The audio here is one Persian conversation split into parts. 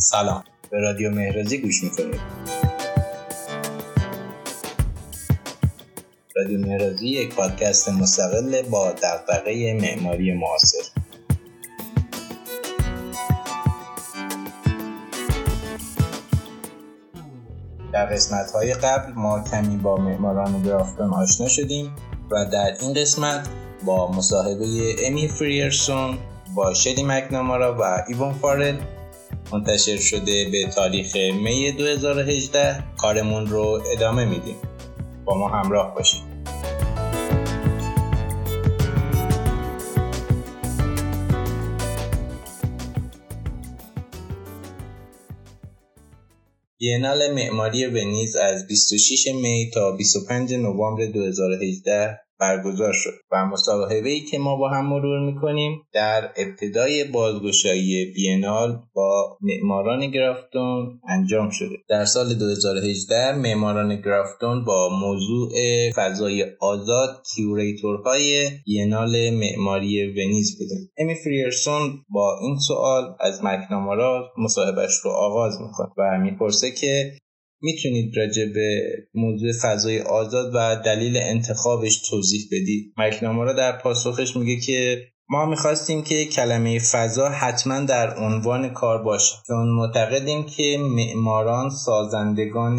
سلام. به رادیو مهرازی گوش می‌کنید. رادیو مهرازی یک پادکست مستقل با دقدقه معماری معاصر. در قسمت های قبل ما کمی با معماران گرافتون آشنا شدیم و در این قسمت با مصاحبه امی فریرسون با شدی مکنامارا و ایوان فارل منتشر شده به تاریخ می 2018 کارمون رو ادامه میدیم. با ما همراه باشید. بینال معماری ونیز از 26 می تا 25 نوامبر 2018 برگزار شد و مصاحبه ای که ما با هم مرور می‌کنیم در ابتدای بازگشایی بینال با معماران گرافتون انجام شده. در سال 2018 معماران گرافتون با موضوع فضای آزاد کیوریتورهای بینال معماری ونیز بودن. امی فریرسون با این سوال از مکنامارا مصاحبهش رو آغاز می‌کنه و می‌پرسه که می‌تونید راجع به موضوع فضای آزاد و دلیل انتخابش توضیح بدید. مکنامارا در پاسخش میگه که ما می‌خواستیم که کلمه فضا حتما در عنوان کار باشه چون معتقدیم که معماران سازندگان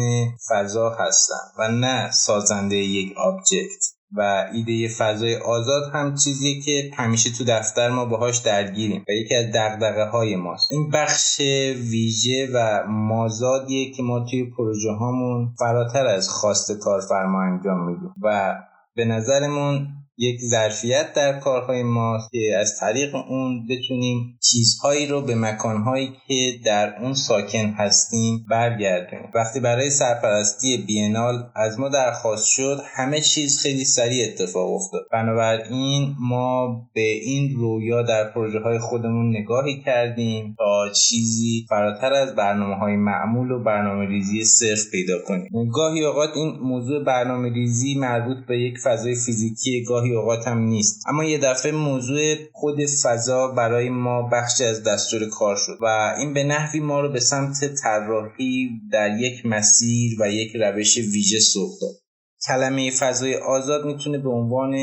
فضا هستند و نه سازنده یک آبجکت و ایده فضای آزاد هم چیزیه که همیشه تو دفتر ما باهاش درگیریم و یکی از دقدقه های ماست. این بخش ویژه و مازادیه که ما توی پروژه هامون فراتر از خواست کارفرما انجام میدیم و به نظرمون یک ظرفیت در کارهای ما که از طریق اون بتونیم چیزهایی رو به مکانهایی که در اون ساکن هستیم برگردونیم. وقتی برای سرپرستی بینال از ما درخواست شد همه چیز خیلی سریع اتفاق افتاد. بنابراین ما به این رویا در پروژه های خودمون نگاهی کردیم تا چیزی فراتر از برنامه های معمول و برنامه ریزی صرف پیدا کنیم. گاهی اوقات این موضوع برنامه ریزی مربوط به یک فضای فیزیکی گاهی اوقات هم نیست. اما یه دفعه موضوع خود فضا برای ما بخشی از دستور کار شد و این به نحوی ما رو به سمت طراحی در یک مسیر و یک روش ویژه سوق داد. کلمه فضای آزاد می‌تونه به عنوان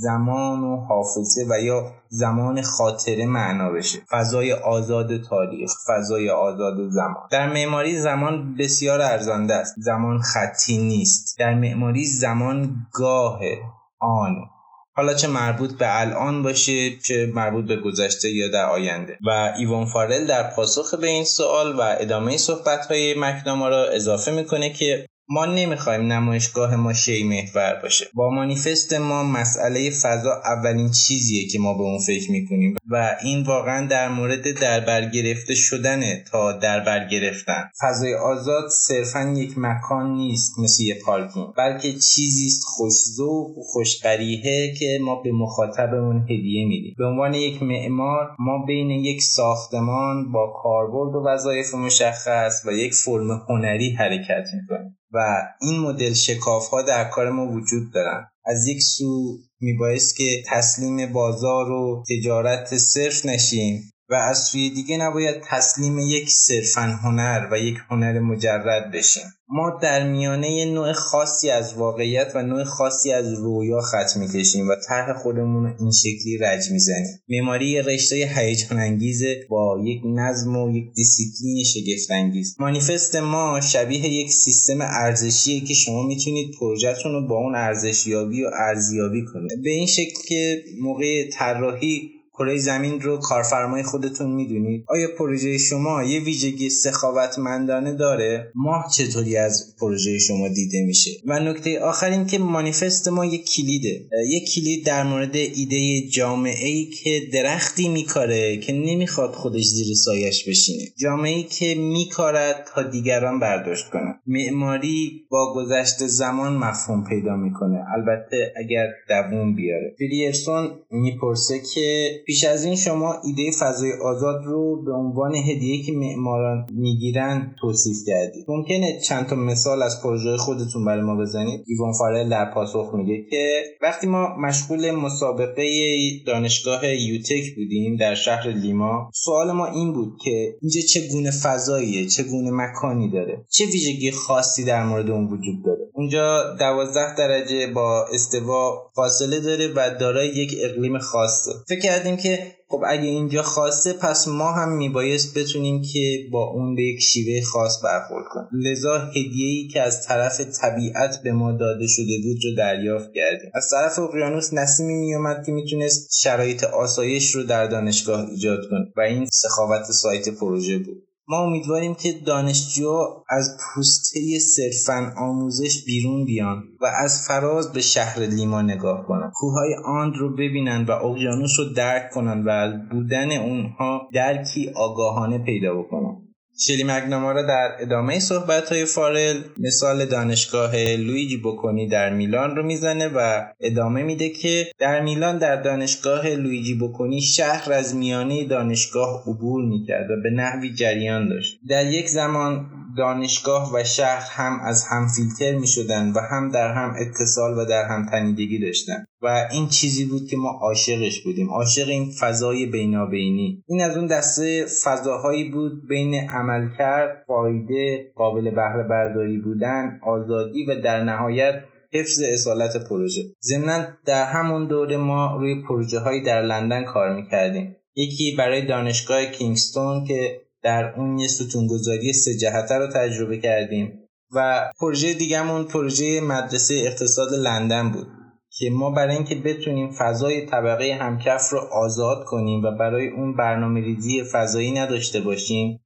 زمان و حافظه و یا زمان خاطره معنا بشه. فضای آزاد تاریخ فضای آزاد زمان. در معماری زمان بسیار ارزنده است. زمان خطی نیست. در معماری زمان گاه آن. حالا چه مربوط به الان باشه چه مربوط به گذشته یا در آینده. و ایوان فارل در پاسخ به این سوال و ادامه صحبت های مکناما را اضافه می‌کنه که ما نمی‌خوایم نمایشگاه ما شی محور باشه. با مانیفست ما مسئله فضا اولین چیزیه که ما به اون فکر می‌کنیم و این واقعا در مورد دربر گرفته شدنه تا دربر گرفتن. فضای آزاد صرفا یک مکان نیست مثل یه پارکینگ بلکه چیزی است خوشذوق و خوشقریحه که ما به مخاطبمون هدیه میدیم. به عنوان یک معمار ما بین یک ساختمان با کاربرد و وظایف مشخص و یک فرم هنری حرکت می‌کنیم. و این مدل شکاف ها در کار ما وجود دارن. از یک سو میبایست که تسلیم بازار و تجارت صرف نشیم. و از سوی دیگه نباید تسلیم یک صرفا هنر و یک هنر مجرد بشیم. ما در میانه نوع خاصی از واقعیت و نوع خاصی از رویا خط می‌کشیم و طرح خودمون رو این شکلی رج می‌زنیم. معماری رشته هیجان انگیزه با یک نظم و یک دیسیپلین شگفت انگیز مانیفست ما شبیه یک سیستم ارزشیه که شما می‌تونید پروژهتون رو با اون ارزشیابی و ارزیابی کنید. به این شکل که موقع طراحی کره زمین رو کارفرمای خودتون می‌دونید. آیا پروژه شما یه ویژگی سخاوتمندانه داره؟ ماه چطوری از پروژه شما دیده میشه؟ و نکته آخر این که مانیفست ما یک کلیده. یک کلید در مورد ایده جامعه ای که درختی میکاره که نمی‌خواد خودش زیر سایش بشینه. جامعه ای که میکارد تا دیگران برداشت کنه. معماری با گذشت زمان مفهوم پیدا می‌کنه. البته اگر دووم بیاره. فریرسون می‌پرسه که پیش از این شما ایده فضای آزاد رو به عنوان هدیه که معماران می‌گیرن توصیف کردید. ممکنه چند تا مثال از پروژه خودتون برای ما بزنید. ایوان فارل در پاسخ میگه که وقتی ما مشغول مسابقه دانشگاه یوتک بودیم در شهر لیما سوال ما این بود که اینجا چگونه فضاییه چگونه مکانی داره چه ویژگی خاصی در مورد اون وجود داره. اونجا دوازده درجه با استوا فاصله داره و دارای یک اقلیم خاصه. فکر کردیم که خب اگه اینجا خاصه پس ما هم میبایست بتونیم که با اون به یک شیوه خاص برخورد کنیم. لذا هدیه که از طرف طبیعت به ما داده شده بود رو دریافت کردیم. از طرف اقیانوس نسیمی میومد که می‌تونست شرایط آسایش رو در دانشگاه ایجاد کنه و این سخاوت سایت پروژه بود. ما امیدواریم که دانشجو از پوسته صرفا آموزش بیرون بیان و از فراز به شهر لیما نگاه کنند کوههای آند رو ببینن و اقیانوس رو درک کنن و از بودن اونها درکی آگاهانه پیدا بکنن. شلی مگنامارا در ادامه صحبت های فارل مثال دانشگاه لویجی بکنی در میلان رو می‌زنه و ادامه میده که در میلان در دانشگاه لویجی بکنی شهر از میانه دانشگاه عبور می‌کرد و به نحوی جریان داشت. در یک زمان دانشگاه و شهر هم از هم فیلتر می شدن و هم در هم اتصال و در هم تنیدگی داشتن. و این چیزی بود که ما عاشقش بودیم. عاشق این فضای بینابینی. این از اون دسته فضاهایی بود بین عملکرد فایده قابل بهره برداری بودن آزادی و در نهایت حفظ اصالت پروژه. ضمنا در همون دوره ما روی پروژه هایی در لندن کار می‌کردیم. یکی برای دانشگاه کینگستون که در اون یه ستونگذاری سه جهته رو تجربه کردیم و پروژه دیگهمون پروژه مدرسه اقتصاد لندن بود که ما برای اینکه بتونیم فضای طبقه همکف رو آزاد کنیم و برای اون برنامه ریزی فضایی نداشته باشیم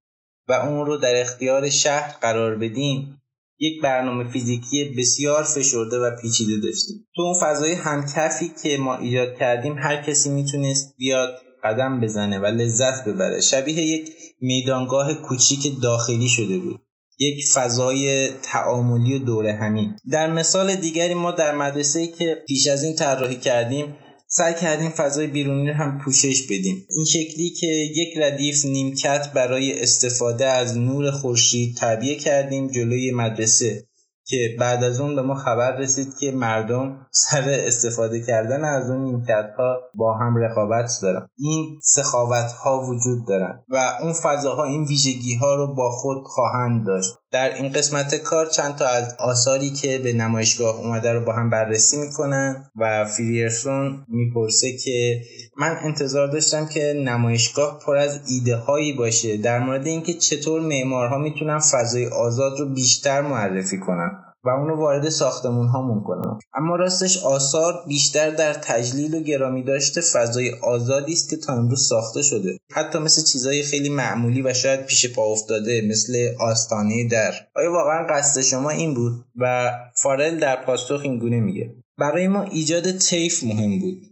و اون رو در اختیار شهر قرار بدیم یک برنامه فیزیکی بسیار فشرده و پیچیده داشتیم. تو اون فضای همکفی که ما ایجاد کردیم هر کسی می‌تونست بیاد قدم بزنه و لذت ببره. شبیه یک میدانگاه کوچیک داخلی شده بود. یک فضای تعاملی و دوره همی در مثال دیگری ما در مدرسه که پیش از این طراحی کردیم سعی کردیم فضای بیرونی رو هم پوشش بدیم. این شکلی که یک ردیف نیمکت برای استفاده از نور خورشید تعبیه کردیم جلوی مدرسه. که بعد از اون به ما خبر رسید که مردم سر استفاده کردن از اون نیمکت ها با هم رقابت دارن. این سخاوت ها وجود دارن و اون فضاها این ویژگی ها رو با خود خواهند داشت. در این قسمت کار چند تا از آثاری که به نمایشگاه اومده رو با هم بررسی می‌کنن و فریرسون می‌پرسه که من انتظار داشتم که نمایشگاه پر از ایده هایی باشه در مورد اینکه چطور معمارها می‌تونن فضای آزاد رو بیشتر معرفی کنن. و اونو وارد ساختمون هامون کنم. اما راستش آثار بیشتر در تجلیل و گرامی داشته فضای آزادی است که تا امروز ساخته شده. حتی مثل چیزهای خیلی معمولی و شاید پیش پا افتاده مثل آستانه در. آیا واقعا قصد شما این بود؟ و فارل در پاسخ این گونه میگه. برای ما ایجاد طیف مهم بود.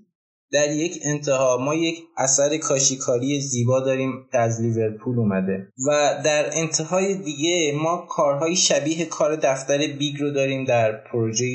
در یک انتها ما یک اثر کاشیکاری زیبا داریم که از لیورپول اومده و در انتهای دیگه ما کارهای شبیه کار دفتر BIG رو داریم در پروژه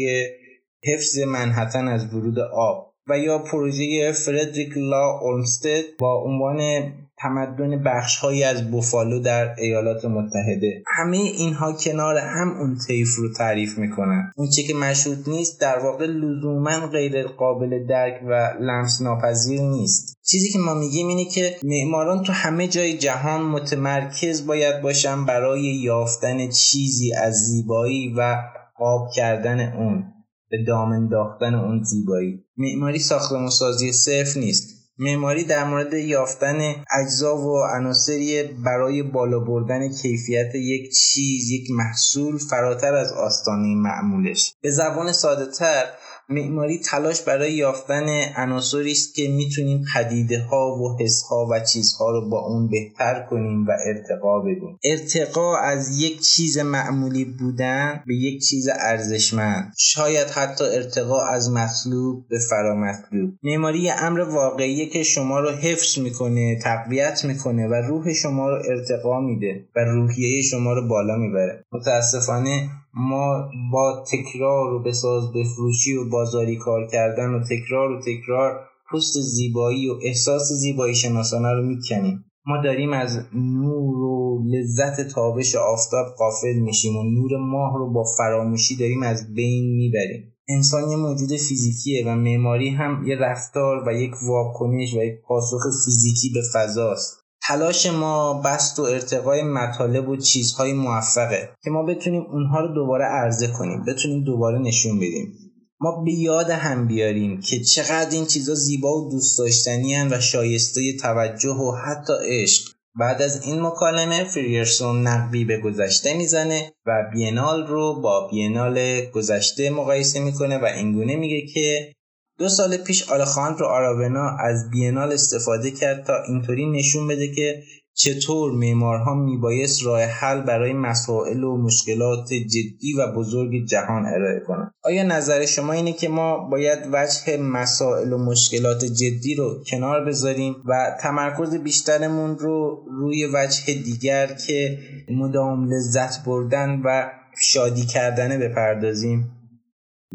حفظ منهتن از ورود آب و یا پروژه فردریک لا اولمستد با عنوان تمدن بخشهایی از بوفالو در ایالات متحده. همه اینها کنار هم اون طیف رو تعریف می‌کنن. اون چی که مشهود نیست در واقع لزوما غیر قابل درک و لمس ناپذیر نیست. چیزی که ما میگیم اینه که معماران تو همه جای جهان متمرکز باید باشن برای یافتن چیزی از زیبایی و قاب کردن اون به دام انداختن اون زیبایی. معماری ساختمون سازی صرف نیست. معماری در مورد یافتن اجزا و عناصری برای بالا بردن کیفیت یک چیز یک محصول فراتر از آستانه معمولش. به زبان ساده تر معماری تلاش برای یافتن عناصری است که می‌تونیم پدیده ها و حس ها و چیزها رو با اون بهتر کنیم و ارتقا بدیم. ارتقا از یک چیز معمولی بودن به یک چیز ارزشمند. شاید حتی ارتقا از مطلوب به فرامطلوب. معماری امر واقعی که شما رو حفظ می‌کنه تقویت می‌کنه و روح شما رو ارتقا میده و روحیه شما رو بالا می‌بره. متاسفانه ما با تکرار و بساز بفروشی و بازاری کار کردن و تکرار و تکرار پست زیبایی و احساس زیبایی شناسانه رو می‌کنیم. ما داریم از نور و لذت تابش آفتاب قافل میشیم و نور ماه رو با فراموشی داریم از بین می‌بریم. انسان یه موجود فیزیکیه و معماری هم یه رفتار و یک واکنش و یک پاسخ فیزیکی به فضاست. تلاش ما بست و ارتقای مطالب و چیزهای موفقه که ما بتونیم اونها رو دوباره عرضه کنیم بتونیم دوباره نشون بدیم. ما به یاد هم بیاریم که چقدر این چیزا زیبا و دوست داشتنی و شایسته توجه و حتی عشق. بعد از این مکالمه فریرسون نقبی به گذشته می‌زنه و بینال رو با بینال گذشته مقایسه می‌کنه و اینگونه میگه که دو سال پیش آلخاندرو آراونا از بینال استفاده کرد تا اینطوری نشون بده که چطور معمارها میبایست راه حل برای مسائل و مشکلات جدی و بزرگ جهان ارائه کنند. آیا نظر شما اینه که ما باید وجه مسائل و مشکلات جدی رو کنار بذاریم و تمرکز بیشترمون رو روی وجه دیگر که مدام لذت بردن و شادی کردنه بپردازیم؟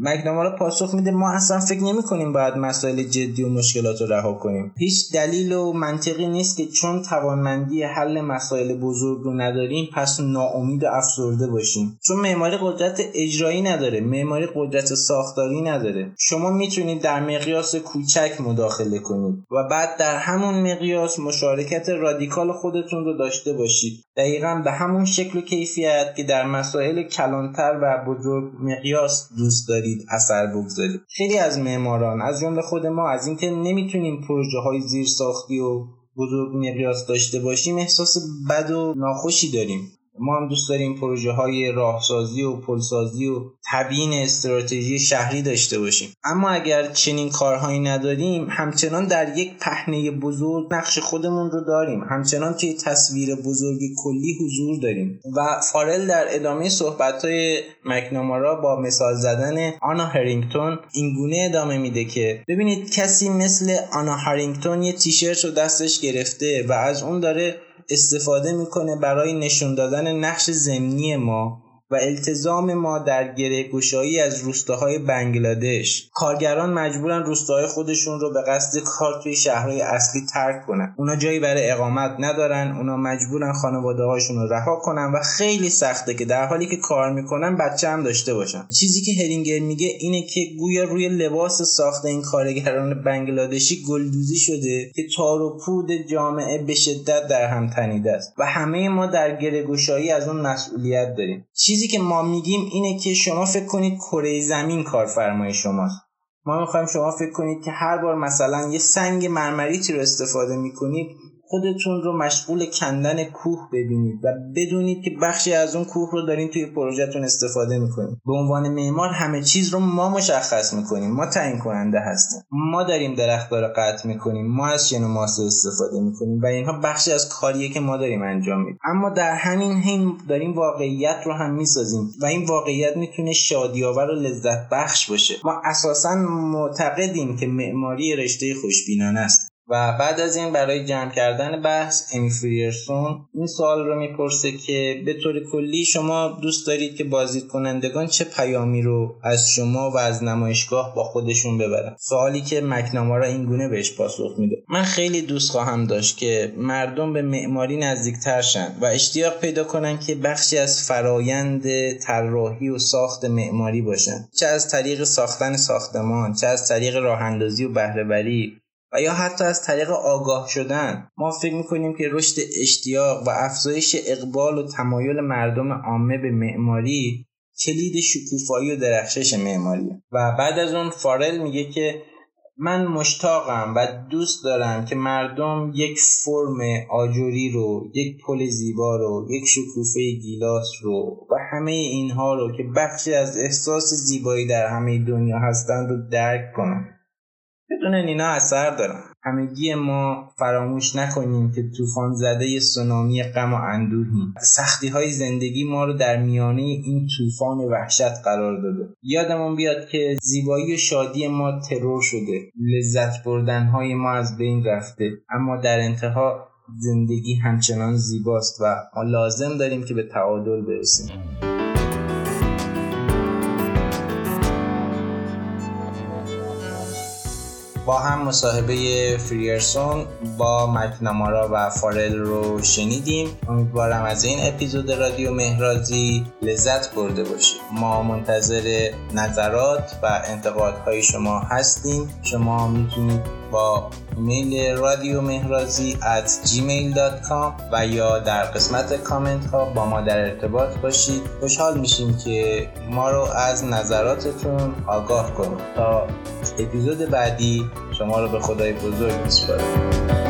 مکنامارا پاسخ میده. ما اصلا فکر نمی کنیم باید مسائل جدی و مشکلات رو رها کنیم. هیچ دلیل و منطقی نیست که چون توانمندی حل مسائل بزرگ رو نداریم پس ناامید و افسرده باشیم. چون معماری قدرت اجرایی نداره معماری قدرت ساختاری نداره. شما می‌تونید در مقیاس کوچک مداخله کنید و بعد در همون مقیاس مشارکت رادیکال خودتون رو داشته باشید. دقیقا به همون شکل و کیفیت که در مسائل کلانتر و بزرگ مقیاس دوست دارید اثر بگذارید. خیلی از معماران از جمله خود ما از اینکه نمی‌تونیم پروژه های زیر ساختی و بزرگ مقیاس داشته باشیم احساس بد و ناخوشی داریم. ما هم دوست داریم پروژه های راهسازی و پلسازی و تبیین استراتژی شهری داشته باشیم. اما اگر چنین کارهایی نداریم همچنان در یک پهنه بزرگ نقش خودمون رو داریم. همچنان توی تصویر بزرگی کلی حضور داریم. و فارل در ادامه صحبت های مکنامارا با مثال زدن آنا هرینگتون اینگونه ادامه میده که ببینید کسی مثل آنا هرینگتون یه تیشرت رو دستش گرفته و از اون داره استفاده می‌کنه برای نشون دادن نقش زمینی ما. و التزام ما در گره گشایی از روستاهای بنگلادش. کارگران مجبورن روستاهای خودشون رو به قصد کار توی شهرهای اصلی ترک کنن. اونا جایی برای اقامت ندارن اونا مجبورن خانواده هاشون رو رها کنن و خیلی سخته که در حالی که کار می‌کنن بچه هم داشته باشن. چیزی که هرینگر میگه اینه که گویا روی لباس ساخت این کارگران بنگلادشی گلدوزی شده که تار و پود جامعه به شدت در هم تنیده است. و همه ما در گره گشایی از اون مسئولیت داریم. چیزی که ما میگیم اینه که شما فکر کنید کره زمین کارفرمای شماست. ما می‌خوایم شما فکر کنید که هر بار مثلا یه سنگ مرمریتی رو استفاده می‌کنید خودتون رو مشغول کندن کوه ببینید و بدونید که بخشی از اون کوه رو دارین توی پروژهتون استفاده می‌کنید. به عنوان معمار همه چیز رو ما مشخص می‌کنیم. ما تعیین کننده هستیم. ما داریم درختار رو قطع می‌کنیم. ما از شن ماسه استفاده می‌کنیم و اینها بخشی از کاریه که ما داریم انجام میدیم. اما در همین حین داریم واقعیت رو هم می‌سازیم و این واقعیت می‌تونه شادیآور و لذت بخش باشه. ما اساسا معتقدیم که معماری رشته خوشبینانه است. و بعد از این برای جمع کردن بحث امی فریرسون این سوال رو می‌پرسه که به طور کلی شما دوست دارید که بازدید کنندگان چه پیامی رو از شما و از نمایشگاه با خودشون ببرن؟ سوالی که مکنامارا این گونه بهش پاسخ میده. من خیلی دوست خواهم داشت که مردم به معماری نزدیکتر شن و اشتیاق پیدا کنن که بخشی از فرایند طراحی و ساخت معماری باشن. چه از طریق ساختن ساختمان چه از طریق راه اندازی و بهرهوری و یا حتی از طریق آگاه شدن. ما فکر می‌کنیم که رشد اشتیاق و افزایش اقبال و تمایل مردم عامه به معماری کلید شکوفایی و درخشش معماری و بعد از اون فارل میگه که من مشتاقم و دوست دارم که مردم یک فرم آجوری رو یک پل زیبا رو یک شکوفه گیلاس رو و همه اینها رو که بخشی از احساس زیبایی در همه دنیا هستند رو درک کنن بدون اینا اثر دارن همگی ما فراموش نکنیم که طوفان زده سونامی غم و اندوهیم. سختی های زندگی ما رو در میانه این طوفان وحشت قرار داده. یادمون بیاد که زیبایی و شادی ما ترور شده. لذت بردن های ما از بین رفته. اما در انتها زندگی همچنان زیباست و ما لازم داریم که به تعادل برسیم. با هم مصاحبه فریرسون با مکنامارا و فارل رو شنیدیم. امیدوارم از این اپیزود رادیو مهرازی لذت برده باشید. ما منتظر نظرات و انتقادهای شما هستیم. شما می‌تونید با ایمیل رادیو مهرازی at gmail.com و یا در قسمت کامنت ها با ما در ارتباط باشید. خوشحال میشیم که ما رو از نظراتتون آگاه کنید. تا اپیزود بعدی شما رو به خدای بزرگ میسپارم.